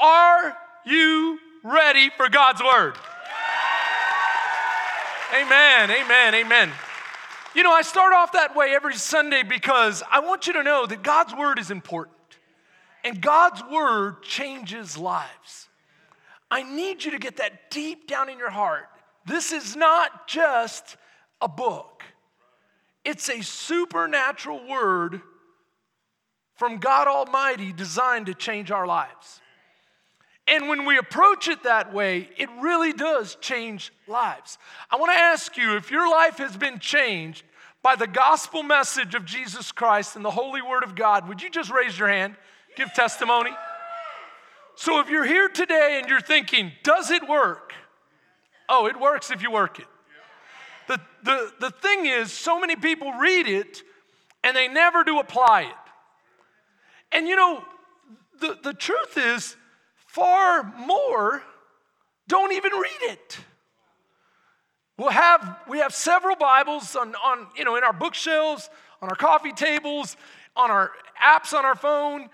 Are you ready for God's word? Amen, amen, amen. You know, I start off that way every Sunday because I want you to know that God's word is important and God's word changes lives. I need you to get that deep down in your heart. This is not just a book, it's a supernatural word from God Almighty designed to change our lives. And when we approach it that way, it really does change lives. I want to ask you if your life has been changed by the gospel message of Jesus Christ and the holy word of God, would you just raise your hand, give testimony? So if you're here today and you're thinking, does it work? Oh, it works if you work it. The, the, the thing is, so many people read it and they never do apply it. And you know, the, the truth is, far more don't even read it. We'll have, we have several Bibles on, on, you know, in our bookshelves, on our coffee tables, on our apps on our phone.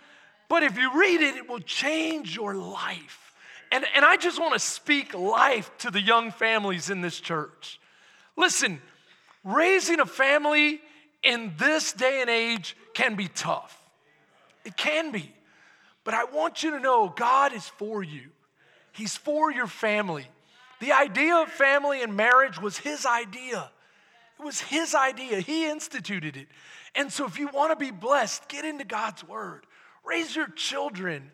But if you read it, it will change your life. And, and I just want to speak life to the young families in this church. Listen, raising a family in this day and age can be tough. It can be. But I want you to know God is for you, He's for your family. The idea of family and marriage was His idea. It was His idea. He instituted it. And so, if you want to be blessed, get into God's Word. Raise your children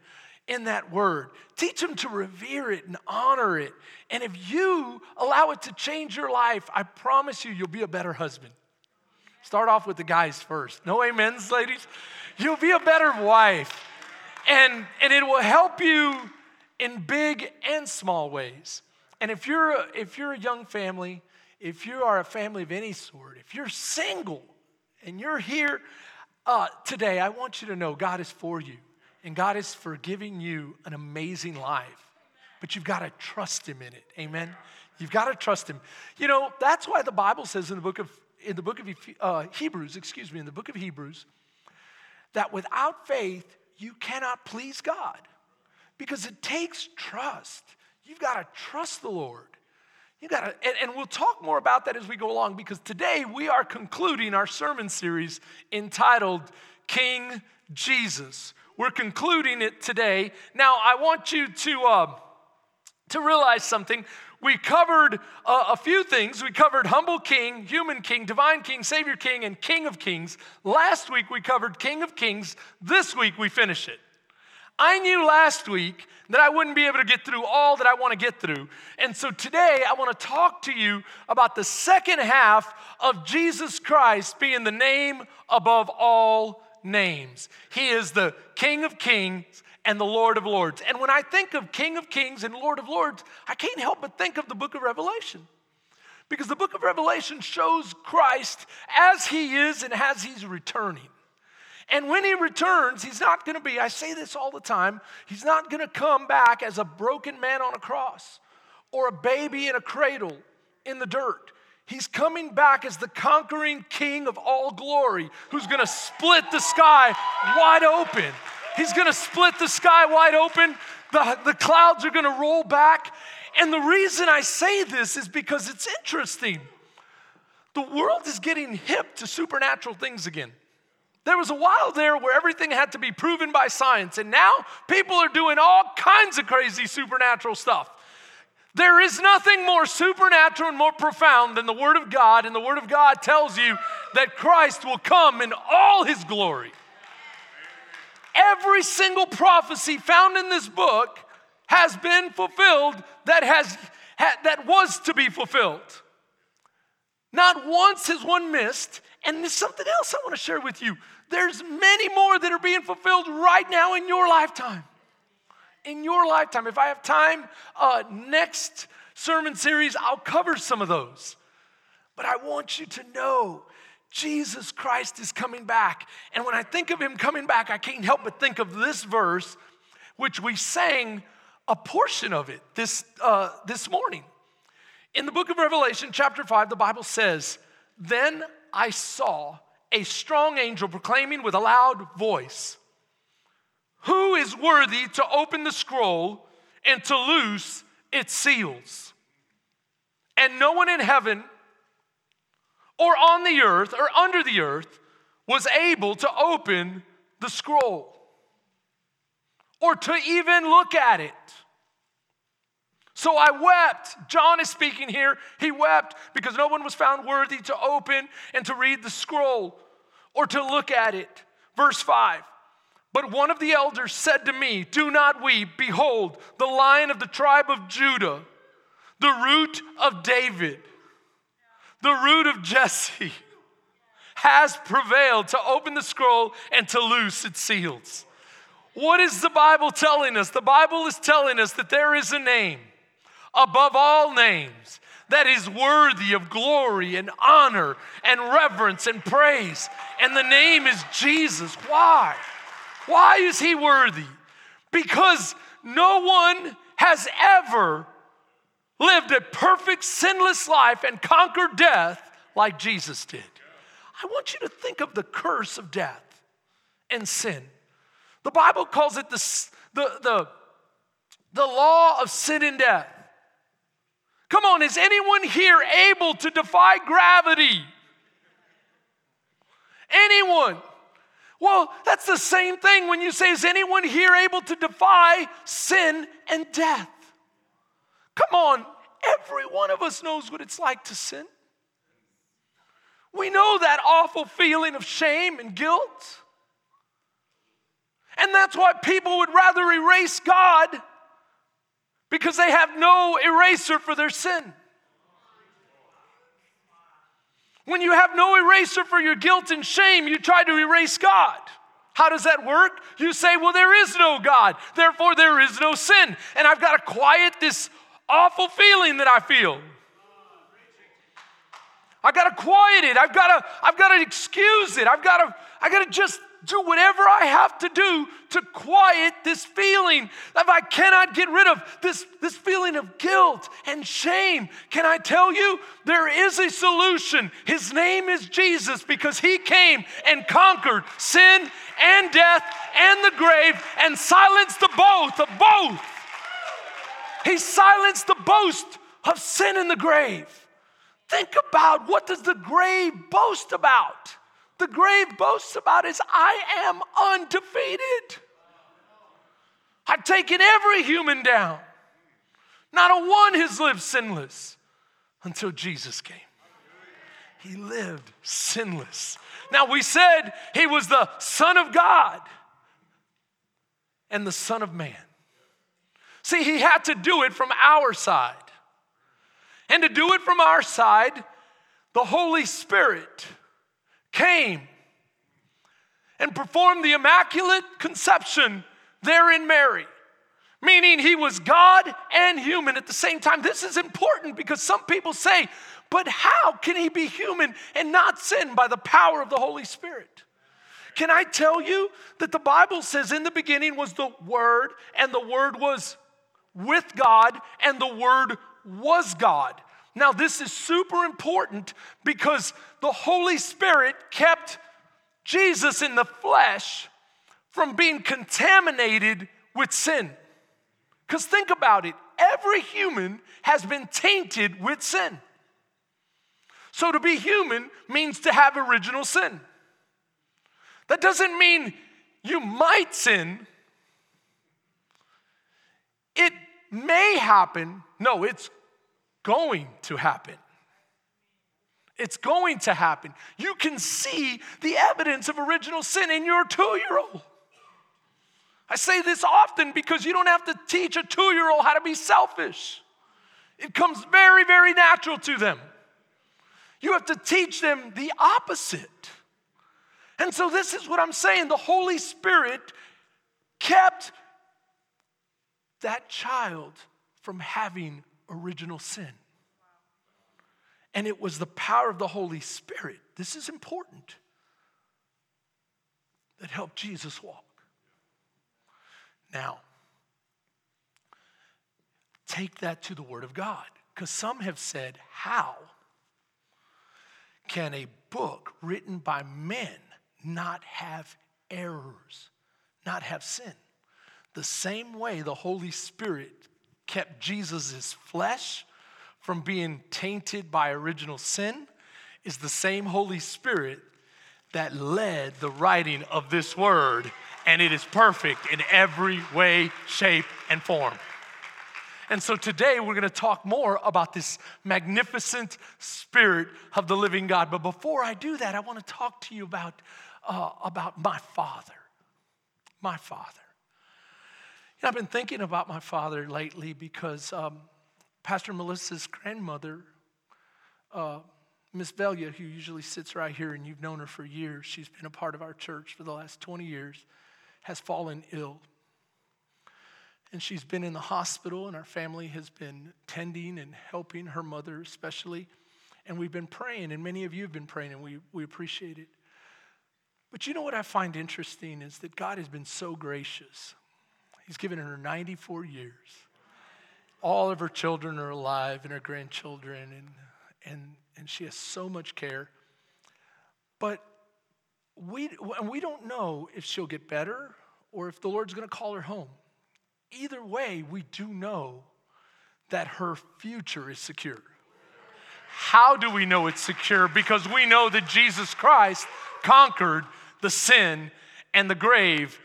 in that Word. Teach them to revere it and honor it. And if you allow it to change your life, I promise you, you'll be a better husband. Start off with the guys first. No amens, ladies? You'll be a better wife and, and it will help you in big and small ways. And if you're, a, if you're a young family, if you are a family of any sort, if you're single and you're here uh, today, I want you to know God is for you and God is for giving you an amazing life. But you've got to trust Him in it. Amen. You've got to trust Him. You know that's why the Bible says in the book of in the book of uh, Hebrews, excuse me, in the book of Hebrews, that without faith you cannot please God because it takes trust. You've got to trust the Lord. You got to, and, and, we'll talk more about that as we go along because today we are concluding our sermon series entitled King Jesus. We're concluding it today. Now, I want you to, uh, to realize something. We covered uh, a few things. We covered humble king, human king, divine king, savior king, and king of kings. Last week we covered king of kings. This week we finish it. I knew last week that I wouldn't be able to get through all that I want to get through. And so today I want to talk to you about the second half of Jesus Christ being the name above all names. He is the King of Kings and the Lord of Lords. And when I think of King of Kings and Lord of Lords, I can't help but think of the book of Revelation. Because the book of Revelation shows Christ as he is and as he's returning. And when he returns, he's not going to be, I say this all the time, he's not going to come back as a broken man on a cross or a baby in a cradle in the dirt. He's coming back as the conquering king of all glory who's going to split the sky wide open He's gonna split the sky wide open, the, the clouds are gonna roll back. And the reason I say this is because it's interesting. The world is getting hip to supernatural things again. There was a while there where everything had to be proven by science, and now people are doing all kinds of crazy supernatural stuff. There is nothing more supernatural and more profound than the Word of God, and the Word of God tells you that Christ will come in all His glory. Every single prophecy found in this book has been fulfilled that, has, that was to be fulfilled. Not once has one missed. And there's something else I want to share with you. There's many more that are being fulfilled right now in your lifetime. In your lifetime. If I have time, uh, next sermon series, I'll cover some of those. But I want you to know Jesus Christ is coming back. And when I think of him coming back, I can't help but think of this verse, which we sang a portion of it this, uh, this morning. In the book of Revelation, chapter 5, the Bible says, Then I saw a strong angel proclaiming with a loud voice, Who is worthy to open the scroll and to loose its seals? And no one in heaven or on the earth or under the earth was able to open the scroll or to even look at it. So I wept. John is speaking here. He wept because no one was found worthy to open and to read the scroll or to look at it. Verse 5 But one of the elders said to me, Do not weep. Behold, the lion of the tribe of Judah, the root of David, the root of Jesse, has prevailed to open the scroll and to loose its seals. What is the Bible telling us? The Bible is telling us that there is a name above all names that is worthy of glory and honor and reverence and praise. And the name is Jesus. Why? Why is he worthy? Because no one has ever lived a perfect, sinless life and conquered death like Jesus did. I want you to think of the curse of death and sin. The Bible calls it the, the, the, the law of sin and death. Come on, is anyone here able to defy gravity? Anyone? Well, that's the same thing when you say, Is anyone here able to defy sin and death? Come on, every one of us knows what it's like to sin. We know that awful feeling of shame and guilt. And that's why people would rather erase God because they have no eraser for their sin. When you have no eraser for your guilt and shame, you try to erase God. How does that work? You say, Well, there is no God, therefore there is no sin. And I've got to quiet this awful feeling that I feel. I got to quiet it. I've got to I've got to excuse it. I've got to I got to just do whatever I have to do to quiet this feeling. If I cannot get rid of this, this feeling of guilt and shame, can I tell you there is a solution? His name is Jesus because he came and conquered sin and death and the grave and silenced the both of both. He silenced the boast of sin in the grave. Think about what does the grave boast about? the grave boasts about is I am undefeated. I've taken every human down. Not a one has lived sinless until Jesus came. He lived sinless. Now, we said he was the Son of God and the Son of Man. See, he had to do it from our side. And to do it from our side, the Holy Spirit came and performed the Immaculate Conception there in Mary, meaning he was God and human at the same time. This is important because some people say, but how can he be human and not sin by the power of the Holy Spirit? Can I tell you that the Bible says in the beginning was the Word, and the Word was with God, and the Word was God. Now, this is super important because the Holy Spirit kept Jesus in the flesh from being contaminated with sin. Because think about it every human has been tainted with sin. So to be human means to have original sin. That doesn't mean you might sin. It may happen. No, it's going to happen. It's going to happen. You can see the evidence of original sin in your two year old. I say this often because you don't have to teach a two year old how to be selfish. It comes very, very natural to them. You have to teach them the opposite. And so, this is what I'm saying the Holy Spirit kept that child from having original sin. And it was the power of the Holy Spirit, this is important, that helped Jesus walk. Now, take that to the Word of God, because some have said, How can a book written by men not have errors, not have sin? The same way the Holy Spirit kept Jesus' flesh from being tainted by original sin is the same Holy Spirit that led the writing of this word, and it is perfect in every way, shape, and form. And so today we're going to talk more about this magnificent spirit of the living God. But before I do that, I want to talk to you about, uh, about my father. My father. I've been thinking about my father lately because um, Pastor Melissa's grandmother, uh, Miss Velia, who usually sits right here and you've known her for years, she's been a part of our church for the last 20 years, has fallen ill. And she's been in the hospital, and our family has been tending and helping her mother, especially. And we've been praying, and many of you have been praying, and we, we appreciate it. But you know what I find interesting is that God has been so gracious. He's given her 94 years. All of her children are alive and her grandchildren, and, and, and she has so much care. But we, we don't know if she'll get better or if the Lord's going to call her home. Either way, we do know that her future is secure. How do we know it's secure? Because we know that Jesus Christ conquered the sin and the grave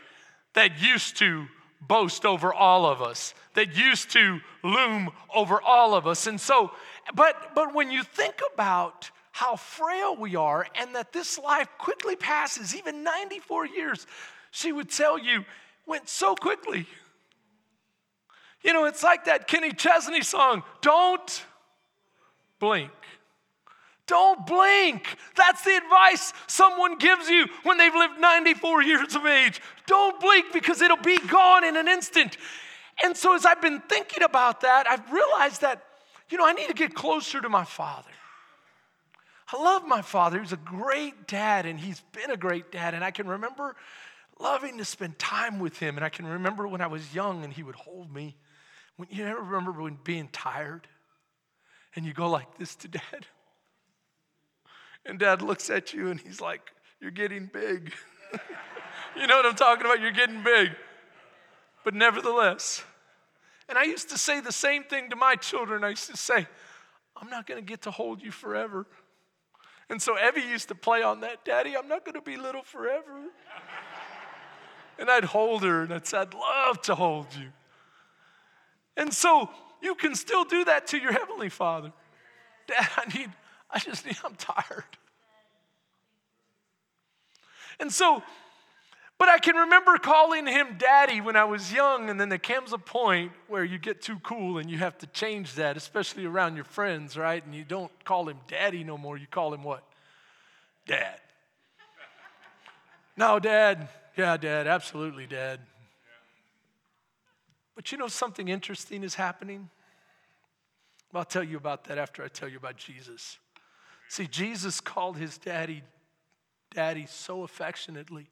that used to boast over all of us, that used to loom over all of us. And so, but but when you think about how frail we are and that this life quickly passes, even 94 years, she would tell you, went so quickly. You know, it's like that Kenny Chesney song, Don't Blink. Don't blink. That's the advice someone gives you when they've lived 94 years of age. Don't blink because it'll be gone in an instant. And so, as I've been thinking about that, I've realized that, you know, I need to get closer to my father. I love my father. He's a great dad, and he's been a great dad. And I can remember loving to spend time with him. And I can remember when I was young and he would hold me when, you ever remember when being tired and you go like this to dad? And dad looks at you and he's like, You're getting big. you know what I'm talking about? You're getting big. But nevertheless, and I used to say the same thing to my children. I used to say, I'm not going to get to hold you forever. And so Evie used to play on that, Daddy, I'm not going to be little forever. and I'd hold her and I'd say, I'd love to hold you. And so you can still do that to your Heavenly Father. Dad, I need, I just need, I'm tired. And so, but I can remember calling him daddy when I was young, and then there comes a point where you get too cool and you have to change that, especially around your friends, right? And you don't call him daddy no more, you call him what? Dad. no, dad. Yeah, dad, absolutely, dad. But you know something interesting is happening? I'll tell you about that after I tell you about Jesus. See, Jesus called his daddy daddy so affectionately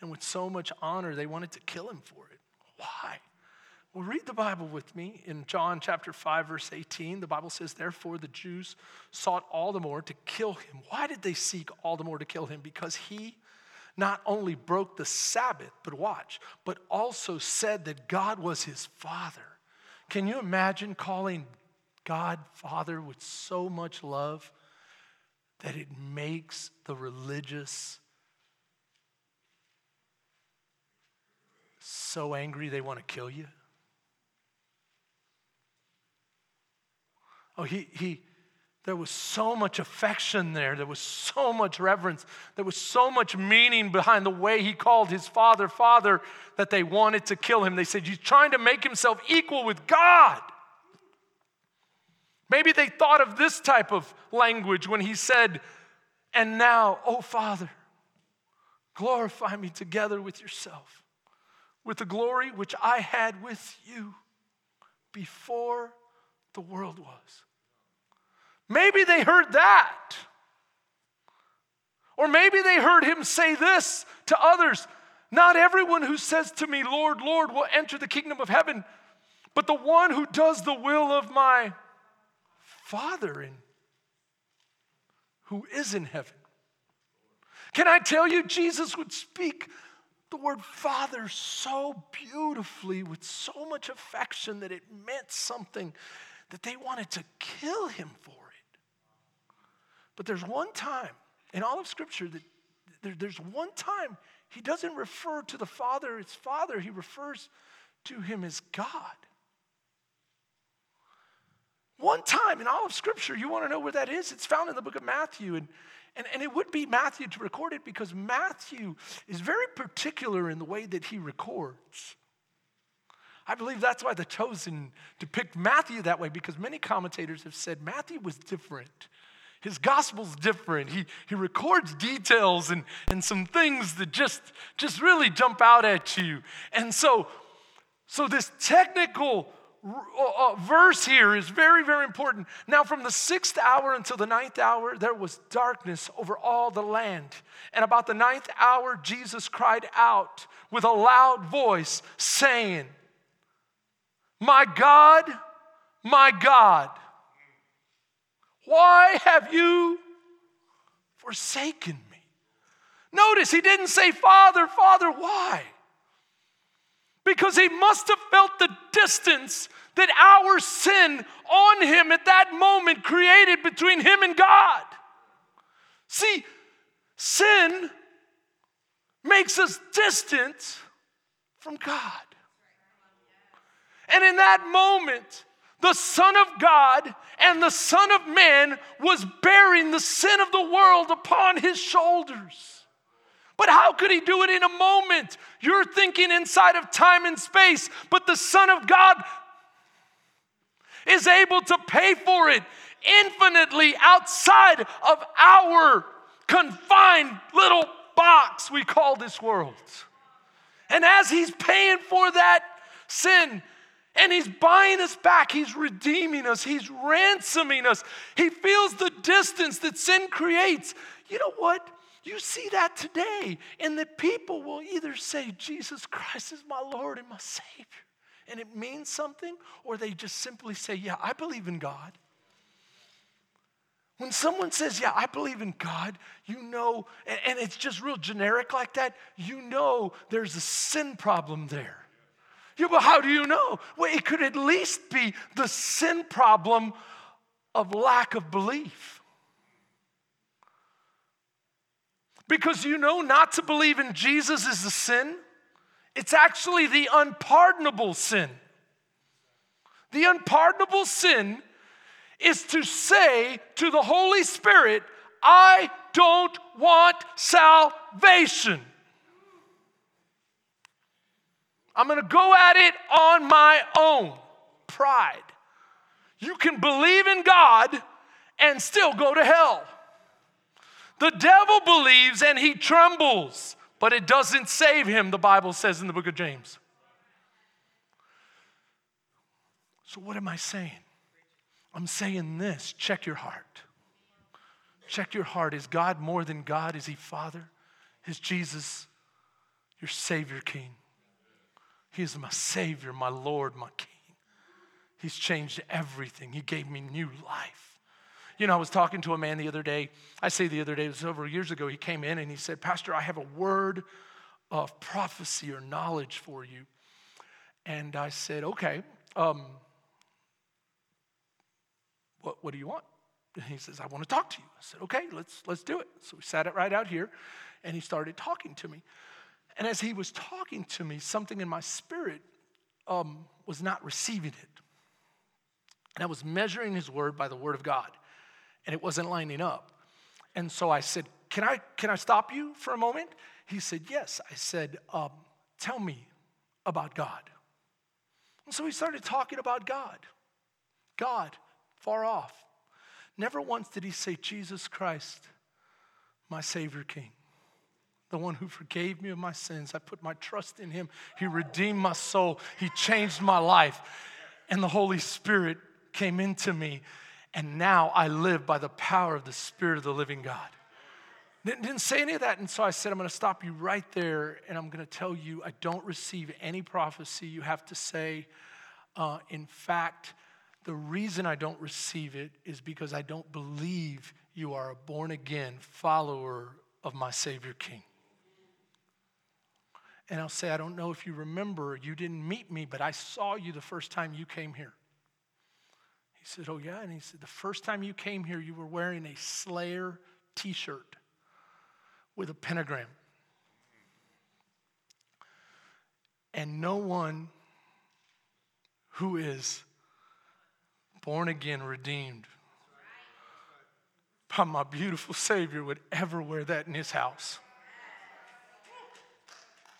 and with so much honor, they wanted to kill him for it. Why? Well, read the Bible with me in John chapter 5, verse 18. The Bible says, Therefore, the Jews sought all the more to kill him. Why did they seek all the more to kill him? Because he not only broke the Sabbath, but watch, but also said that God was his father. Can you imagine calling God Father with so much love that it makes the religious so angry they want to kill you? Oh, he, he, there was so much affection there. There was so much reverence. There was so much meaning behind the way he called his father, Father, that they wanted to kill him. They said, He's trying to make himself equal with God. Maybe they thought of this type of language when he said, And now, oh Father, glorify me together with yourself, with the glory which I had with you before the world was. Maybe they heard that. Or maybe they heard him say this to others Not everyone who says to me, Lord, Lord, will enter the kingdom of heaven, but the one who does the will of my Father in, who is in heaven. Can I tell you, Jesus would speak the word father so beautifully with so much affection that it meant something that they wanted to kill him for it. But there's one time in all of Scripture that there, there's one time he doesn't refer to the Father as Father, he refers to him as God. One time in all of Scripture, you want to know where that is? It's found in the book of Matthew. And, and, and it would be Matthew to record it because Matthew is very particular in the way that he records. I believe that's why the chosen depict Matthew that way because many commentators have said Matthew was different. His gospel's different. He, he records details and, and some things that just, just really jump out at you. And so, so this technical verse here is very, very important. Now, from the sixth hour until the ninth hour, there was darkness over all the land. And about the ninth hour, Jesus cried out with a loud voice, saying, My God, my God, why have you forsaken me? Notice he didn't say, Father, Father, why? because he must have felt the distance that our sin on him at that moment created between him and God. See, sin makes us distant from God. And in that moment, the Son of God and the Son of Man was bearing the sin of the world upon his shoulders. But how could he do it in a moment? You're thinking inside of time and space, but the Son of God is able to pay for it infinitely outside of our confined little box we call this world. And as he's paying for that sin, and he's buying us back. He's redeeming us. He's ransoming us. He feels the distance that sin creates. You know what? You see that today, and that people will either say, Jesus Christ is my Lord and my Savior, and it means something, or they just simply say, Yeah, I believe in God. When someone says, Yeah, I believe in God, you know, and, it's just real generic like that, you know there's a sin problem there. Yeah, but how do you know? Well, it could at least be the sin problem of lack of belief. Because you know, not to believe in Jesus is a sin. It's actually the unpardonable sin. The unpardonable sin is to say to the Holy Spirit, I don't want salvation. I'm gonna go at it on my own. Pride. You can believe in God and still go to hell. The devil believes and he trembles, but it doesn't save him, the Bible says in the book of James. So, what am I saying? I'm saying this check your heart. Check your heart. Is God more than God? Is He Father? Is Jesus your Savior King? He is my Savior, my Lord, my King. He's changed everything. He gave me new life. You know, I was talking to a man the other day. I say the other day, it was over years ago. He came in and he said, Pastor, I have a word of prophecy or knowledge for you. And I said, Okay, um, what, what do you want? And he says, I want to talk to you. I said, Okay, let's, let's do it. So we sat it right out here and he started talking to me. And as he was talking to me, something in my spirit um, was not receiving it. And I was measuring his word by the word of God and it wasn't lining up. And so I said, Can I, can I stop you for a moment? He said, Yes. I said, um, Tell me about God. And so we started talking about God. God, far off. Never once did he say, Jesus Christ, my Savior King, the one who forgave me of my sins. I put my trust in him. He redeemed my soul, he changed my life. And the Holy Spirit came into me and now I live by the power of the Spirit of the living God. Didn't say any of that. And so I said, I'm going to stop you right there and I'm going to tell you I don't receive any prophecy. You have to say, uh, in fact, the reason I don't receive it is because I don't believe you are a born again follower of my Savior King. And I'll say, I don't know if you remember, you didn't meet me, but I saw you the first time you came here. He said, Oh, yeah. And he said, The first time you came here, you were wearing a Slayer t shirt with a pentagram. And no one who is born again, redeemed by my beautiful Savior would ever wear that in his house.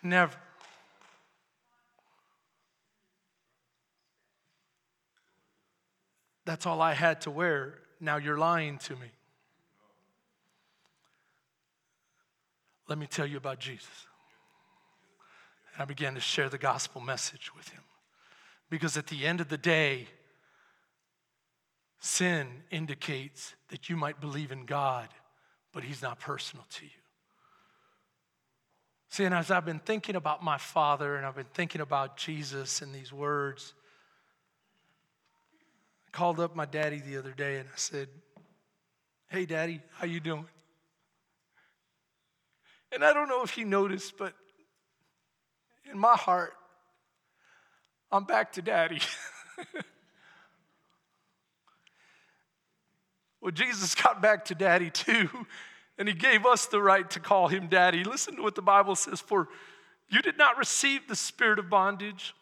Never. That's all I had to wear. Now you're lying to me. Let me tell you about Jesus. And I began to share the gospel message with him. Because at the end of the day, sin indicates that you might believe in God, but he's not personal to you. See, and as I've been thinking about my father and I've been thinking about Jesus and these words, called up my daddy the other day and I said, Hey daddy, how you doing? And I don't know if he noticed, but in my heart, I'm back to daddy. well, Jesus got back to daddy too, and he gave us the right to call him daddy. Listen to what the Bible says For you did not receive the spirit of bondage,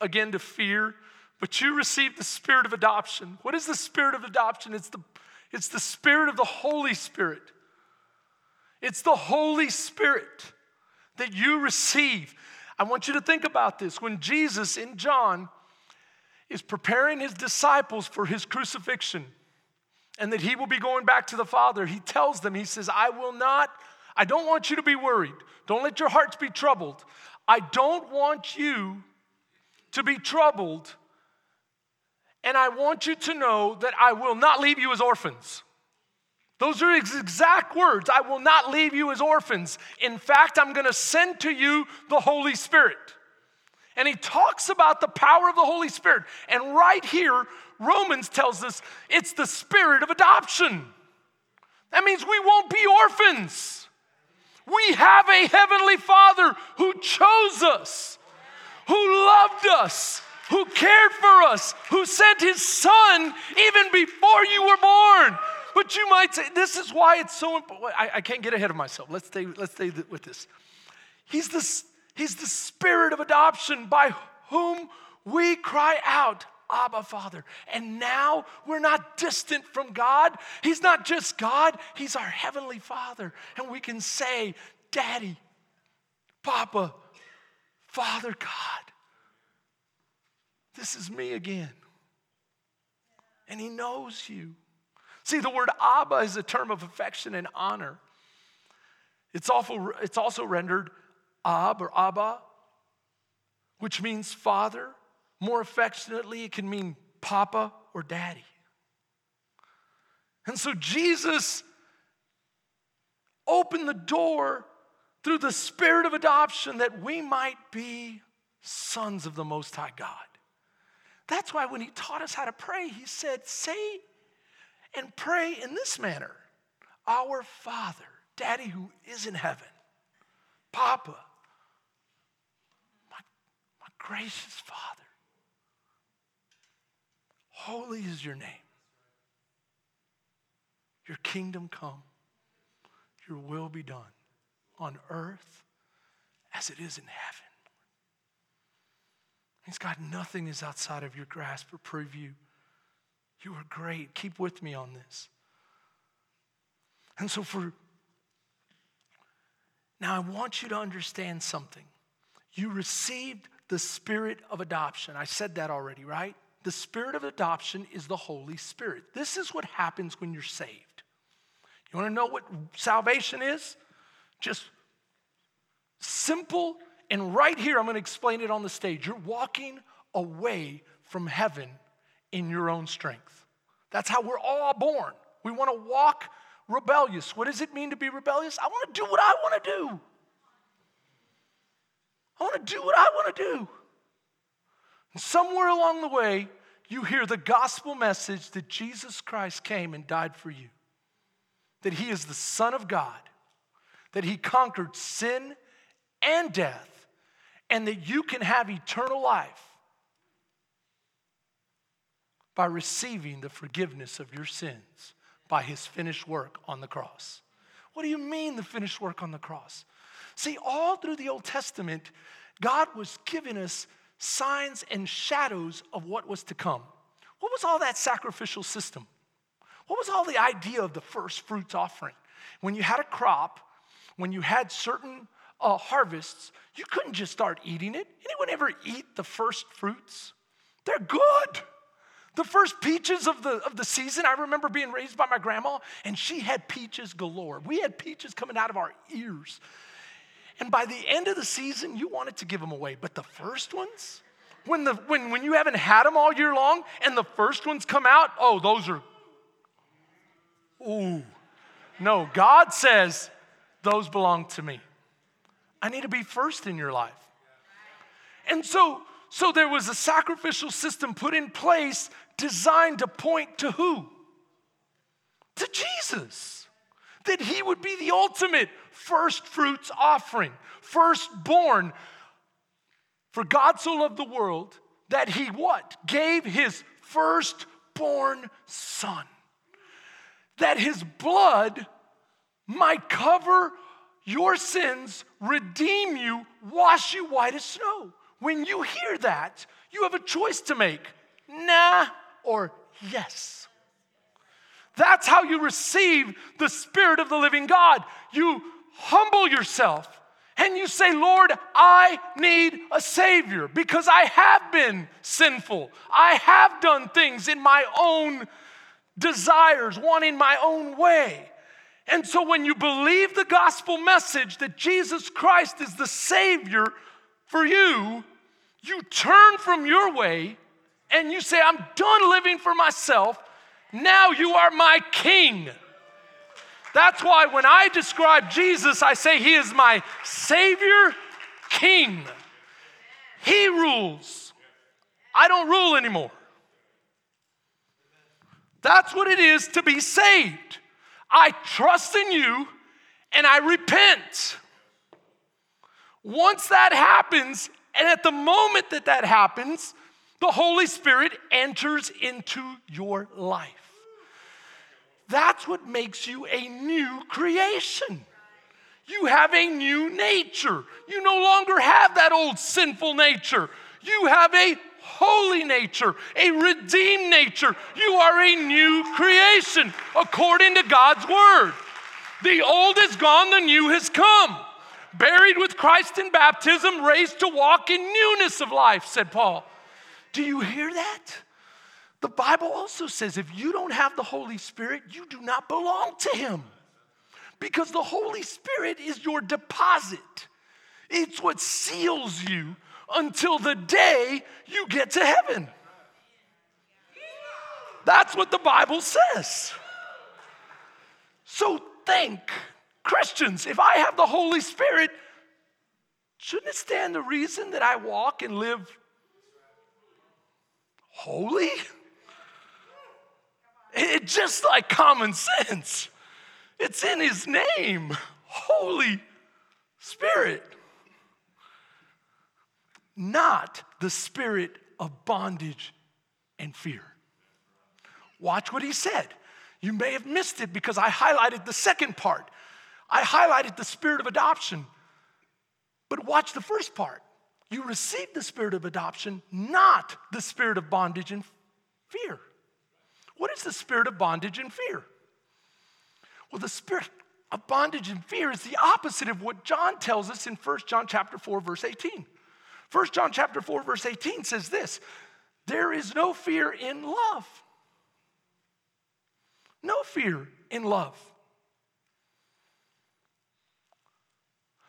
again to fear, but you received the spirit of adoption. What is the spirit of adoption? It's the, it's the spirit of the Holy Spirit. It's the Holy Spirit that you receive. I want you to think about this. When Jesus in John is preparing his disciples for his crucifixion and that he will be going back to the Father, he tells them, He says, I will not, I don't want you to be worried. Don't let your hearts be troubled. I don't want you to be troubled. And I want you to know that I will not leave you as orphans. Those are his exact words. I will not leave you as orphans. In fact, I'm going to send to you the Holy Spirit. And he talks about the power of the Holy Spirit. And right here, Romans tells us it's the spirit of adoption. That means we won't be orphans. We have a heavenly Father who chose us, who loved us, who cared for us, who sent his Son even before you were born. But you might say, this is why it's so important. I, I can't get ahead of myself. Let's stay, let's stay with this. He's the, he's the spirit of adoption by whom we cry out, Abba, Father. And now we're not distant from God. He's not just God, He's our Heavenly Father. And we can say, Daddy, Papa, Father God, this is me again. And He knows you. See, the word Abba is a term of affection and honor. It's also, it's also rendered Ab or Abba, which means father. More affectionately, it can mean papa or daddy. And so Jesus opened the door through the spirit of adoption that we might be sons of the Most High God. That's why when he taught us how to pray, he said, Say and pray in this manner Our Father, Daddy who is in heaven, Papa, my, my gracious Father, holy is your name. Your kingdom come, your will be done on earth as it is in heaven. Means God, nothing is outside of your grasp or preview. You are great. Keep with me on this. And so, for now, I want you to understand something. You received the spirit of adoption. I said that already, right? The spirit of adoption is the Holy Spirit. This is what happens when you're saved. You want to know what salvation is? Just simple, and right here, I'm going to explain it on the stage. You're walking away from heaven in your own strength. That's how we're all born. We want to walk rebellious. What does it mean to be rebellious? I want to do what I want to do. I want to do what I want to do. And somewhere along the way, you hear the gospel message that Jesus Christ came and died for you, that he is the Son of God, that he conquered sin and death, and that you can have eternal life by receiving the forgiveness of your sins by his finished work on the cross. What do you mean, the finished work on the cross? See, all through the Old Testament, God was giving us signs and shadows of what was to come. What was all that sacrificial system? What was all the idea of the first fruits offering? When you had a crop, when you had certain uh, harvests, you couldn't just start eating it. Anyone ever eat the first fruits? They're good. The first peaches of the, of the season, I remember being raised by my grandma, and she had peaches galore. We had peaches coming out of our ears. And by the end of the season, you wanted to give them away. But the first ones, when, the, when, when you haven't had them all year long and the first ones come out, oh, those are, ooh. No, God says, those belong to me. I need to be first in your life. And so, so there was a sacrificial system put in place designed to point to who? To Jesus. That he would be the ultimate first fruits offering, firstborn. For God so loved the world that he what? Gave his firstborn son. That his blood might cover your sins, redeem you, wash you white as snow. When you hear that, you have a choice to make nah or yes. That's how you receive the Spirit of the living God. You humble yourself and you say, Lord, I need a Savior because I have been sinful. I have done things in my own desires, wanting my own way. And so when you believe the gospel message that Jesus Christ is the Savior for you, you turn from your way and you say, I'm done living for myself. Now you are my king. That's why when I describe Jesus, I say he is my Savior, King. He rules. I don't rule anymore. That's what it is to be saved. I trust in you and I repent. Once that happens, and at the moment that that happens, the Holy Spirit enters into your life. That's what makes you a new creation. You have a new nature. You no longer have that old sinful nature. You have a holy nature, a redeemed nature. You are a new creation according to God's word. The old is gone, the new has come. Buried with Christ in baptism, raised to walk in newness of life, said Paul. Do you hear that? The Bible also says if you don't have the Holy Spirit, you do not belong to Him. Because the Holy Spirit is your deposit, it's what seals you until the day you get to heaven. That's what the Bible says. So think, Christians, if I have the Holy Spirit, shouldn't it stand the reason that I walk and live holy? It's just like common sense. It's in his name, Holy Spirit not the spirit of bondage and fear. Watch what he said. You may have missed it because I highlighted the second part. I highlighted the spirit of adoption. But watch the first part. You received the spirit of adoption, not the spirit of bondage and fear. What is the spirit of bondage and fear? Well, the spirit of bondage and fear is the opposite of what John tells us in 1 John chapter 4 verse 18. 1 John chapter 4 verse 18 says this, there is no fear in love. No fear in love.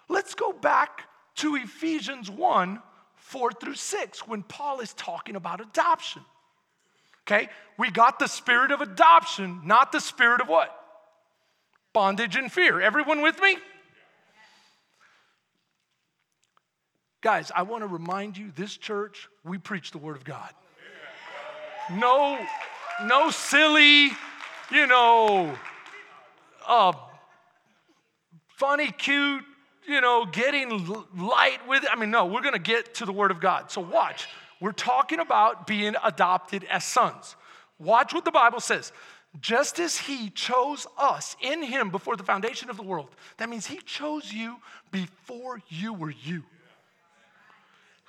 Let's go back to Ephesians 1 4 through 6 when Paul is talking about adoption. Okay, we got the spirit of adoption, not the spirit of what? Bondage and fear. Everyone with me? Guys, I want to remind you this church, we preach the Word of God. No, no silly, you know, uh, funny, cute you know, getting light with it. I mean, no, we're going to get to the Word of God. So watch. We're talking about being adopted as sons. Watch what the Bible says. Just as He chose us in Him before the foundation of the world, that means He chose you before you were you.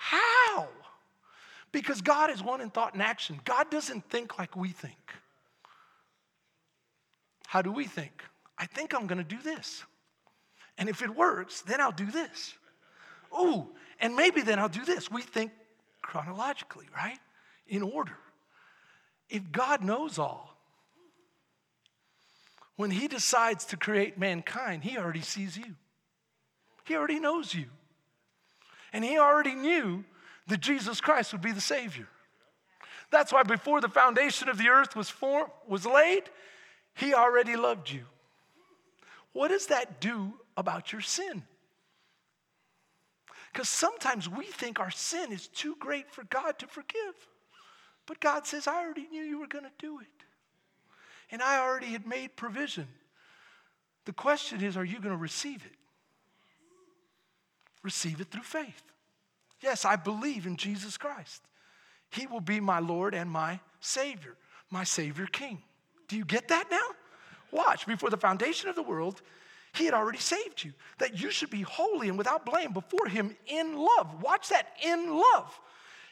How? Because God is one in thought and action. God doesn't think like we think. How do we think? I think I'm gonna do this. And if it works, then I'll do this. Ooh, and maybe then I'll do this. We think chronologically, right? In order. If God knows all, when He decides to create mankind, He already sees you, He already knows you. And He already knew that Jesus Christ would be the Savior. That's why before the foundation of the earth was, formed, was laid, He already loved you. What does that do about your sin? Because sometimes we think our sin is too great for God to forgive. But God says, I already knew you were going to do it. And I already had made provision. The question is, are you going to receive it? Receive it through faith. Yes, I believe in Jesus Christ. He will be my Lord and my Savior, my Savior King. Do you get that now? Watch, before the foundation of the world, he had already saved you, that you should be holy and without blame before Him in love. Watch that, in love,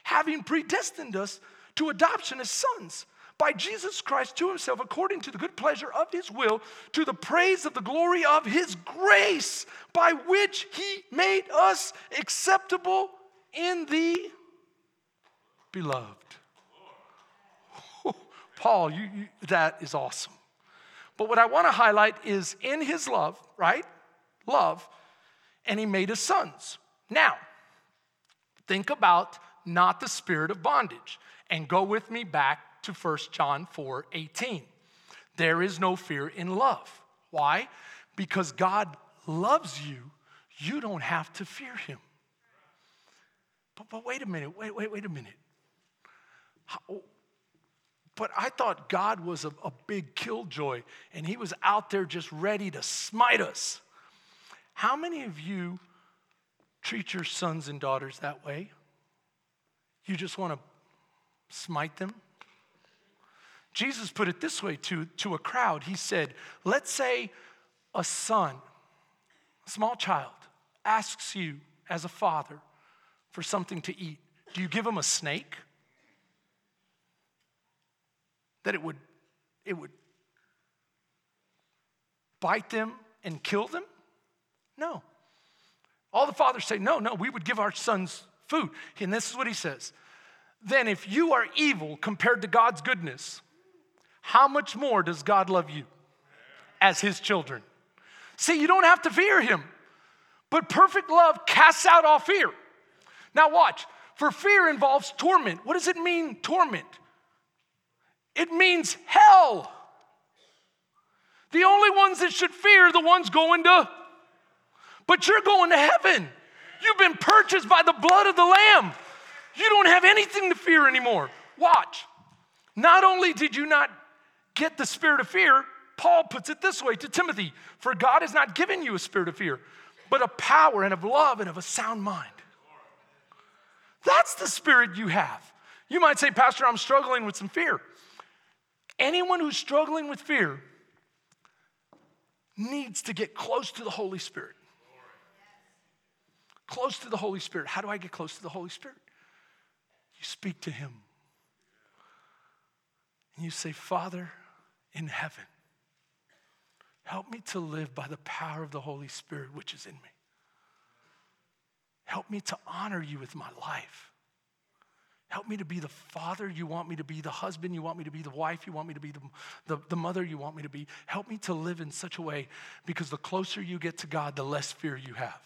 having predestined us to adoption as sons by Jesus Christ to Himself, according to the good pleasure of His will, to the praise of the glory of His grace, by which He made us acceptable in the beloved. Paul, you, you, that is awesome. But what I want to highlight is in his love, right? Love, and he made us sons. Now, think about not the spirit of bondage and go with me back to 1 John 4 18. There is no fear in love. Why? Because God loves you, you don't have to fear him. But, but wait a minute, wait, wait, wait a minute. How, oh, but I thought God was a, a big killjoy and he was out there just ready to smite us. How many of you treat your sons and daughters that way? You just want to smite them? Jesus put it this way to, to a crowd. He said, Let's say a son, a small child, asks you as a father for something to eat. Do you give him a snake? that it would, it would bite them and kill them? No. All the fathers say, no, no, we would give our sons food. And this is what he says Then, if you are evil compared to God's goodness, how much more does God love you as his children? See, you don't have to fear him, but perfect love casts out all fear. Now, watch, for fear involves torment. What does it mean, torment? It means hell. The only ones that should fear are the ones going to, but you're going to heaven. You've been purchased by the blood of the Lamb. You don't have anything to fear anymore. Watch. Not only did you not get the spirit of fear, Paul puts it this way to Timothy For God has not given you a spirit of fear, but of power and of love and of a sound mind. That's the spirit you have. You might say, Pastor, I'm struggling with some fear. Anyone who's struggling with fear needs to get close to the Holy Spirit. Close to the Holy Spirit. How do I get close to the Holy Spirit? You speak to Him. And you say, Father in heaven, help me to live by the power of the Holy Spirit which is in me. Help me to honor you with my life. Help me to be the father you want me to be, the husband you want me to be, the wife you want me to be, the, the, the, mother you want me to be. Help me to live in such a way because the closer you get to God, the less fear you have.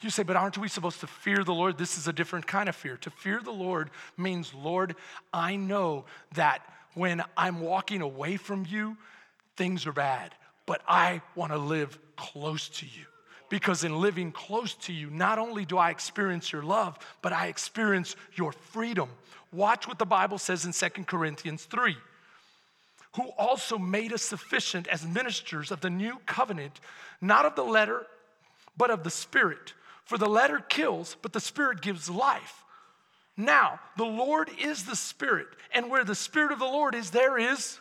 You say, but aren't we supposed to fear the Lord? This is a different kind of fear. To fear the Lord means, Lord, I know that when I'm walking away from you, things are bad, but I want to live close to you. Because in living close to you, not only do I experience your love, but I experience your freedom. Watch what the Bible says in Second Corinthians 3 who also made us sufficient as ministers of the new covenant, not of the letter, but of the Spirit. For the letter kills, but the Spirit gives life. Now, the Lord is the Spirit, and where the Spirit of the Lord is, there is.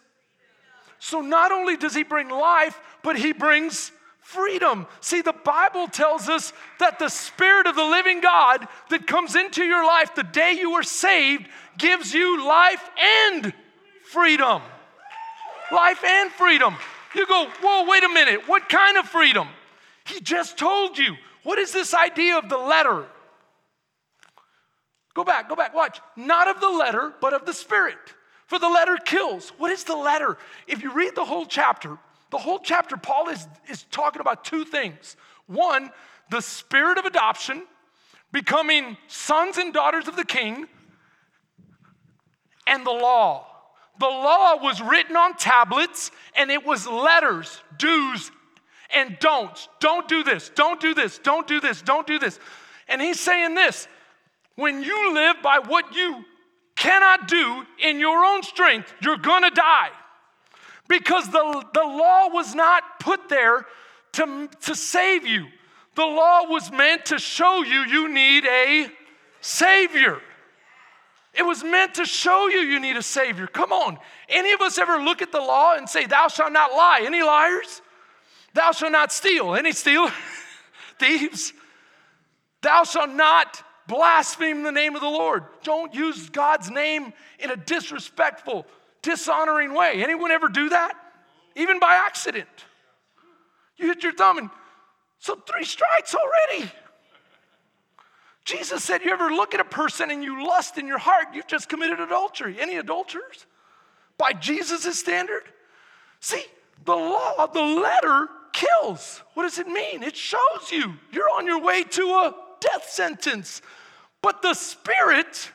So not only does He bring life, but He brings freedom. See, the Bible tells us that the Spirit of the living God that comes into your life the day you are saved gives you life and freedom. Life and freedom. You go, whoa, wait a minute. What kind of freedom? He just told you. What is this idea of the letter? Go back, go back, watch. Not of the letter, but of the Spirit. For the letter kills. What is the letter? If you read the whole chapter, the whole chapter, Paul is, is talking about two things. One, the spirit of adoption, becoming sons and daughters of the king, and the law. The law was written on tablets and it was letters, do's and don'ts. Don't do this, don't do this, don't do this, don't do this. And he's saying this when you live by what you cannot do in your own strength, you're gonna die because the, the law was not put there to, to save you. The law was meant to show you you need a Savior. It was meant to show you you need a Savior. Come on. Any of us ever look at the law and say, Thou shalt not lie? Any liars? Thou shalt not steal? Any steal? Thieves? Thou shalt not blaspheme the name of the Lord. Don't use God's name in a disrespectful, dishonoring way. Anyone ever do that? Even by accident. You hit your thumb and so three strikes already. Jesus said, You ever look at a person and you lust in your heart, you've just committed adultery. Any adulterers? By Jesus' standard? See, the law, the letter kills. What does it mean? It shows you you're on your way to a death sentence. But the Spirit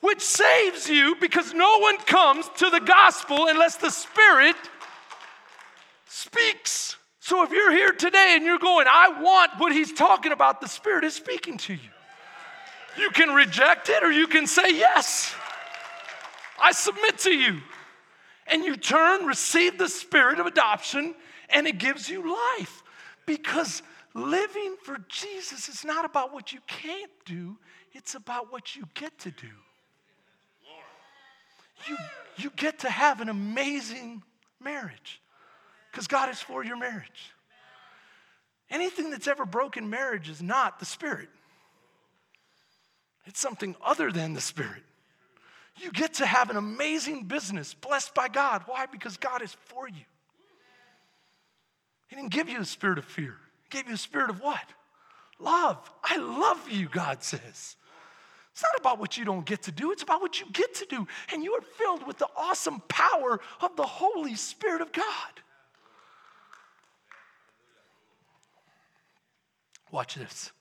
which saves you because no one comes to the gospel unless the Spirit speaks. So if you're here today and you're going, I want what he's talking about, the Spirit is speaking to you. You can reject it or you can say, Yes, I submit to you. And you turn, receive the Spirit of adoption, and it gives you life. Because living for Jesus is not about what you can't do, it's about what you get to do you, you get to have an amazing marriage because God is for your marriage. Anything that's ever broken marriage is not the Spirit, it's something other than the Spirit. You get to have an amazing business blessed by God. Why? Because God is for you. He didn't give you a spirit of fear, He gave you a spirit of what? Love. I love you, God says. It's not about what you don't get to do, it's about what you get to do. And you are filled with the awesome power of the Holy Spirit of God. Watch this.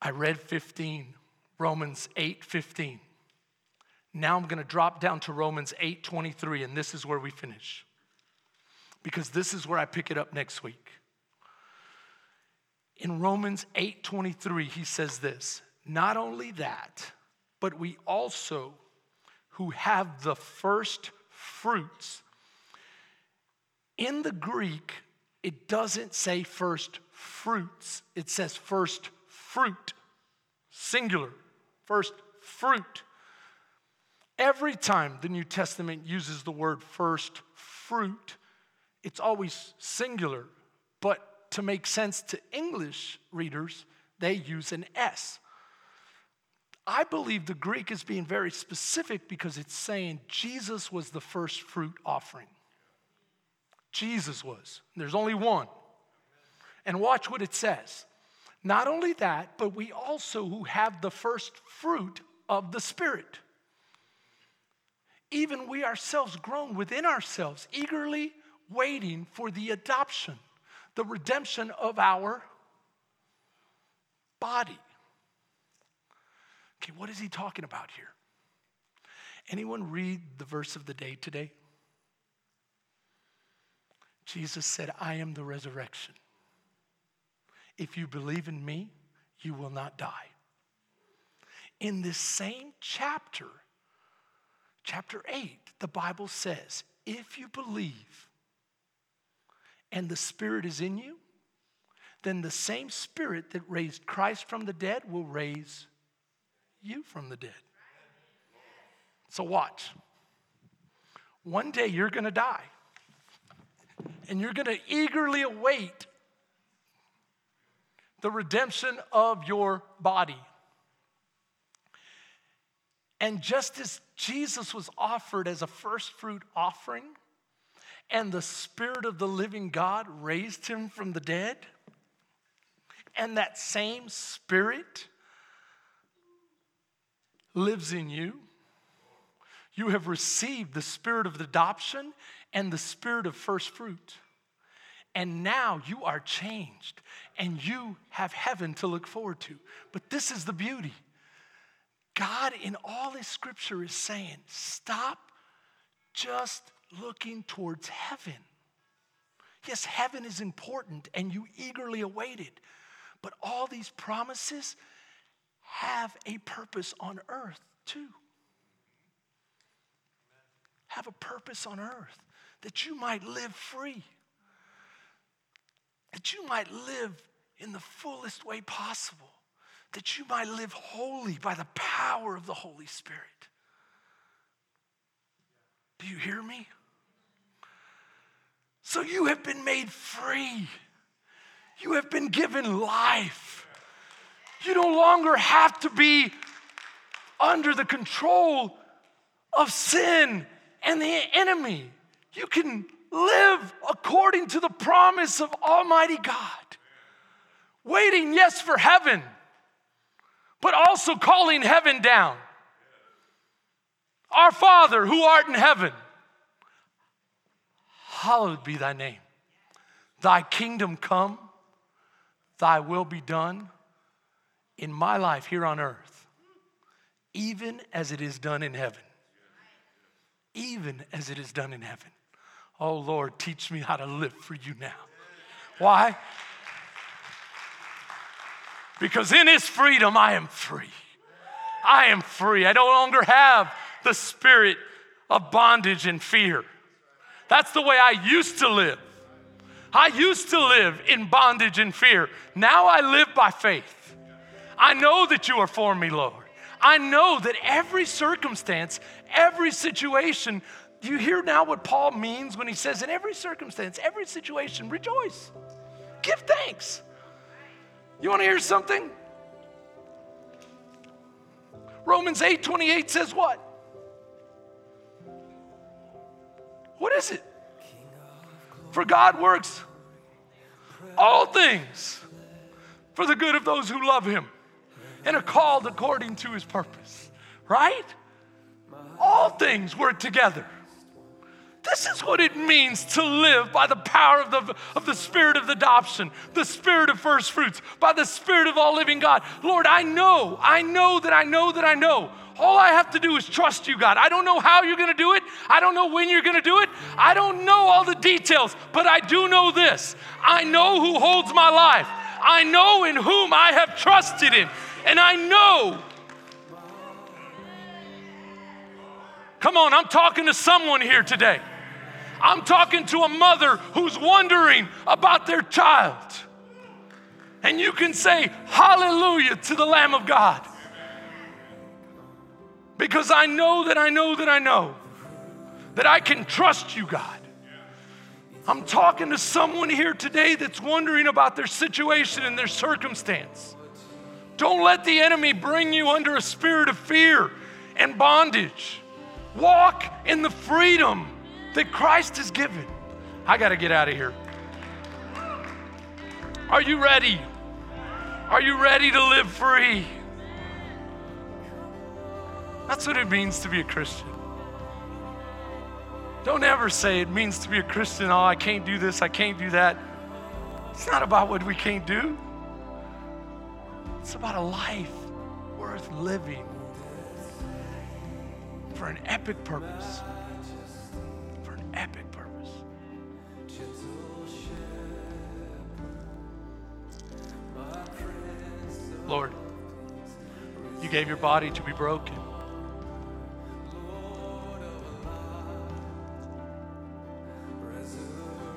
I read 15, Romans 8 15. Now I'm going to drop down to Romans 8 23, and this is where we finish. Because this is where I pick it up next week. In Romans 8 23, he says this not only that, but we also, who have the first fruits, in the Greek, it doesn't say first fruits, it says first fruit, singular, first fruit. Every time the New Testament uses the word first fruit, it's always singular, but to make sense to English readers, they use an S. I believe the Greek is being very specific because it's saying Jesus was the first fruit offering. Jesus was. There's only one. And watch what it says. Not only that, but we also who have the first fruit of the Spirit. Even we ourselves groan within ourselves, eagerly waiting for the adoption, the redemption of our body. Okay, what is he talking about here? Anyone read the verse of the day today? Jesus said, I am the resurrection. If you believe in me, you will not die. In this same chapter, chapter 8, the Bible says, if you believe and the Spirit is in you, then the same spirit that raised Christ from the dead will raise you from the dead. So, watch. One day you're going to die, and you're going to eagerly await the redemption of your body. And just as Jesus was offered as a first fruit offering, and the Spirit of the living God raised him from the dead, and that same Spirit lives in you. You have received the Spirit of adoption and the Spirit of first fruit. And now you are changed and you have heaven to look forward to. But this is the beauty God, in all His scripture, is saying, stop just looking towards heaven. Yes, heaven is important and you eagerly await it. But all these promises have a purpose on earth too. Have a purpose on earth that you might live free, that you might live in the fullest way possible, that you might live holy by the power of the Holy Spirit. Do you hear me? So you have been made free. You have been given life. You no longer have to be under the control of sin and the enemy. You can live according to the promise of Almighty God. Waiting, yes, for heaven, but also calling heaven down. Our Father who art in heaven, hallowed be thy name. Thy kingdom come, thy will be done in my life here on earth, even as it is done in heaven. Even as it is done in heaven. Oh Lord, teach me how to live for you now. Why? Because in His freedom, I am free. I am free. I no longer have the spirit of bondage and fear. That's the way I used to live. I used to live in bondage and fear. Now I live by faith. I know that you are for me, Lord. I know that every circumstance, every situation, do you hear now what Paul means when he says, in every circumstance, every situation, rejoice, give thanks. You want to hear something? Romans 8 28 says what? What is it? For God works all things for the good of those who love Him and are called according to His purpose. Right? All things work together. This is what it means to live by the power of the, of the spirit of adoption, the spirit of first fruits, by the spirit of all living God. Lord, I know, I know that I know that I know all I have to do is trust you, God. I don't know how you're going to do it. I don't know when you're going to do it. I don't know all the details, but I do know this. I know who holds my life. I know in whom I have trusted in. And I know. Come on, I'm talking to someone here today. I'm talking to a mother who's wondering about their child. And you can say, Hallelujah to the Lamb of God. Because I know that I know that I know that I can trust you, God. I'm talking to someone here today that's wondering about their situation and their circumstance. Don't let the enemy bring you under a spirit of fear and bondage. Walk in the freedom that Christ has given. I got to get out of here. Are you ready? Are you ready to live free? That's what it means to be a Christian. Don't ever say it means to be a Christian, oh, I can't do this, I can't do that. It's not about what we can't do, it's about a life worth living for an epic purpose. For an epic purpose. Lord, you gave your body to be broken.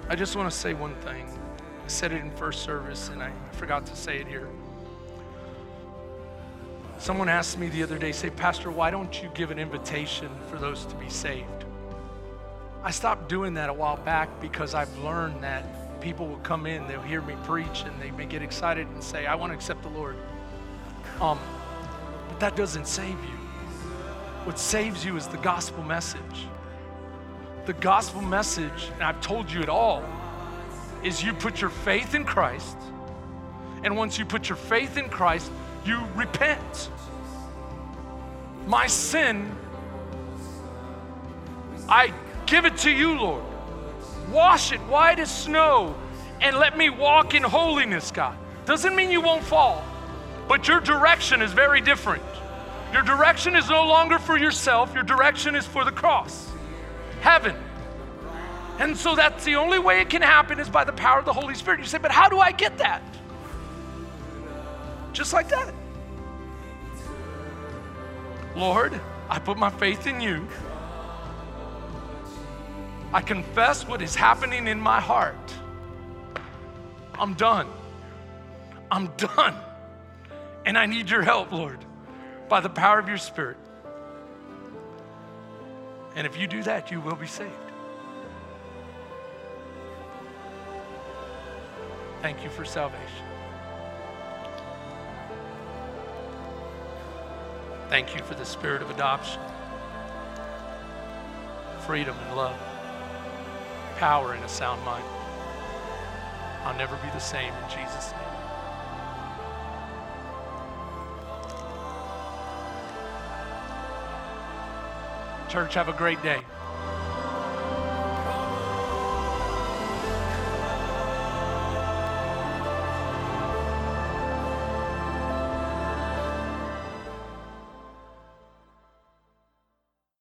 I just want to say one thing. I said it in first service and I forgot to say it here. Someone asked me the other day, say, Pastor, why don't you give an invitation for those to be saved? I stopped doing that a while back because I've learned that people will come in, they'll hear me preach, and they may get excited and say, I want to accept the Lord. Um, but that doesn't save you. What saves you is the gospel message. The gospel message, and I've told you it all, is you put your faith in Christ. And once you put your faith in Christ, you repent. My sin, I give it to you, Lord. Wash it white as snow and let me walk in holiness, God. Doesn't mean you won't fall, but your direction is very different. Your direction is no longer for yourself, your direction is for the cross, heaven. And so that's the only way it can happen is by the power of the Holy Spirit. You say, but how do I get that? Just like that. Lord, I put my faith in you. I confess what is happening in my heart. I'm done. I'm done. And I need your help, Lord, by the power of your Spirit. And if you do that, you will be saved. Thank you for salvation. Thank you for the spirit of adoption, freedom and love, power and a sound mind. I'll never be the same in Jesus' name. Church, have a great day.